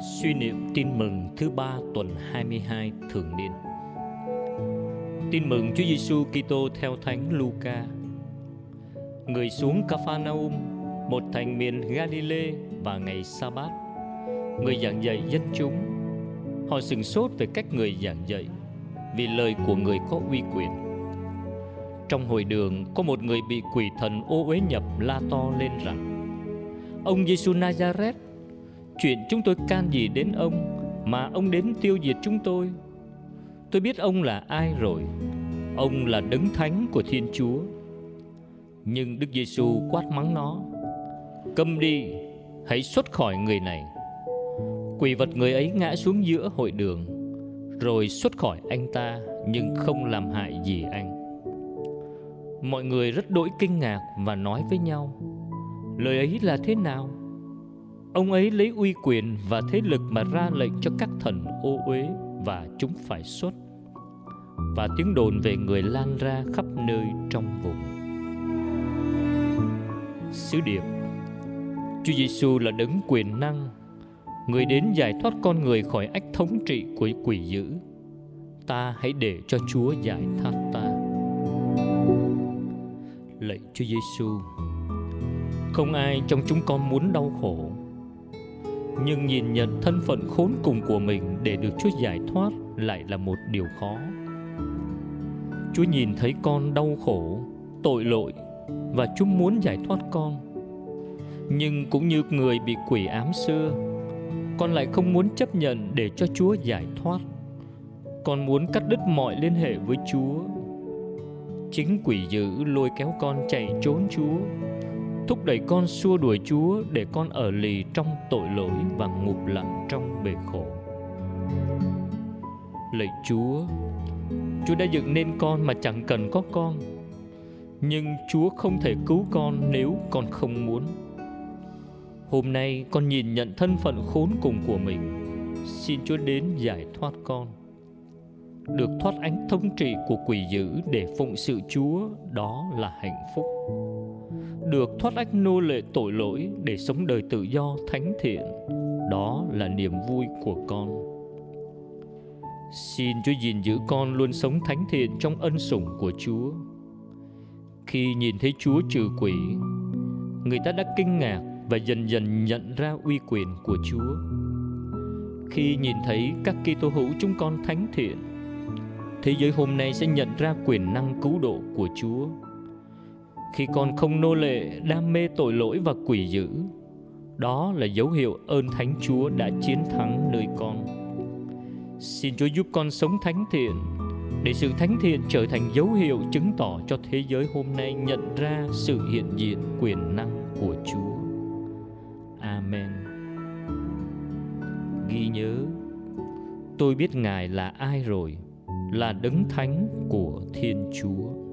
Suy niệm tin mừng thứ ba tuần 22 thường niên. Tin mừng Chúa Giêsu Kitô theo Thánh Luca. Người xuống Capernaum, một thành miền Galilee và ngày Sa-bát. Người giảng dạy dân chúng. Họ sừng sốt về cách người giảng dạy vì lời của người có uy quyền. Trong hội đường có một người bị quỷ thần ô uế nhập la to lên rằng: Ông Giêsu Nazareth Chuyện chúng tôi can gì đến ông, Mà ông đến tiêu diệt chúng tôi? Tôi biết ông là ai rồi. Ông là đấng thánh của Thiên Chúa. Nhưng Đức Giêsu quát mắng nó Câm đi, Hãy xuất khỏi người này. Quỷ vật người ấy ngã xuống giữa hội đường, Rồi xuất khỏi anh ta, Nhưng không làm hại gì anh. Mọi người rất đỗi kinh ngạc Và nói với nhau, Lời ấy là thế nào? Ông ấy lấy uy quyền và thế lực mà ra lệnh cho các thần ô uế và chúng phải xuất. Và tiếng đồn về người lan ra khắp nơi trong vùng. Sứ điệp Chúa Giêsu là đấng quyền năng, người đến giải thoát con người khỏi ách thống trị của quỷ dữ. Ta hãy để cho Chúa giải thoát ta. Lạy Chúa Giêsu, không ai trong chúng con muốn đau khổ nhưng nhìn nhận thân phận khốn cùng của mình để được Chúa giải thoát lại là một điều khó. Chúa nhìn thấy con đau khổ, tội lỗi và Chúa muốn giải thoát con. Nhưng cũng như người bị quỷ ám xưa, con lại không muốn chấp nhận để cho Chúa giải thoát. Con muốn cắt đứt mọi liên hệ với Chúa. Chính quỷ dữ lôi kéo con chạy trốn Chúa thúc đẩy con xua đuổi Chúa để con ở lì trong tội lỗi và ngục lặng trong bể khổ. Lạy Chúa, Chúa đã dựng nên con mà chẳng cần có con. Nhưng Chúa không thể cứu con nếu con không muốn. Hôm nay con nhìn nhận thân phận khốn cùng của mình. Xin Chúa đến giải thoát con. Được thoát ánh thống trị của quỷ dữ để phụng sự Chúa, đó là hạnh phúc. Được thoát ách nô lệ tội lỗi để sống đời tự do thánh thiện đó là niềm vui của con. Xin chúa gìn giữ con luôn sống thánh thiện trong ân sủng của chúa. Khi nhìn thấy chúa trừ quỷ người ta đã kinh ngạc và dần dần nhận ra uy quyền của chúa. Khi nhìn thấy các Kitô hữu chúng con thánh thiện thế giới hôm nay sẽ nhận ra quyền năng cứu độ của Chúa. Khi con không nô lệ, đam mê tội lỗi và quỷ dữ, đó là dấu hiệu ơn thánh chúa đã chiến thắng nơi con. Xin chúa giúp con sống thánh thiện, để sự thánh thiện trở thành dấu hiệu chứng tỏ cho thế giới hôm nay nhận ra sự hiện diện quyền năng của chúa. Amen. Ghi nhớ, tôi biết ngài là ai rồi là đấng thánh của thiên chúa.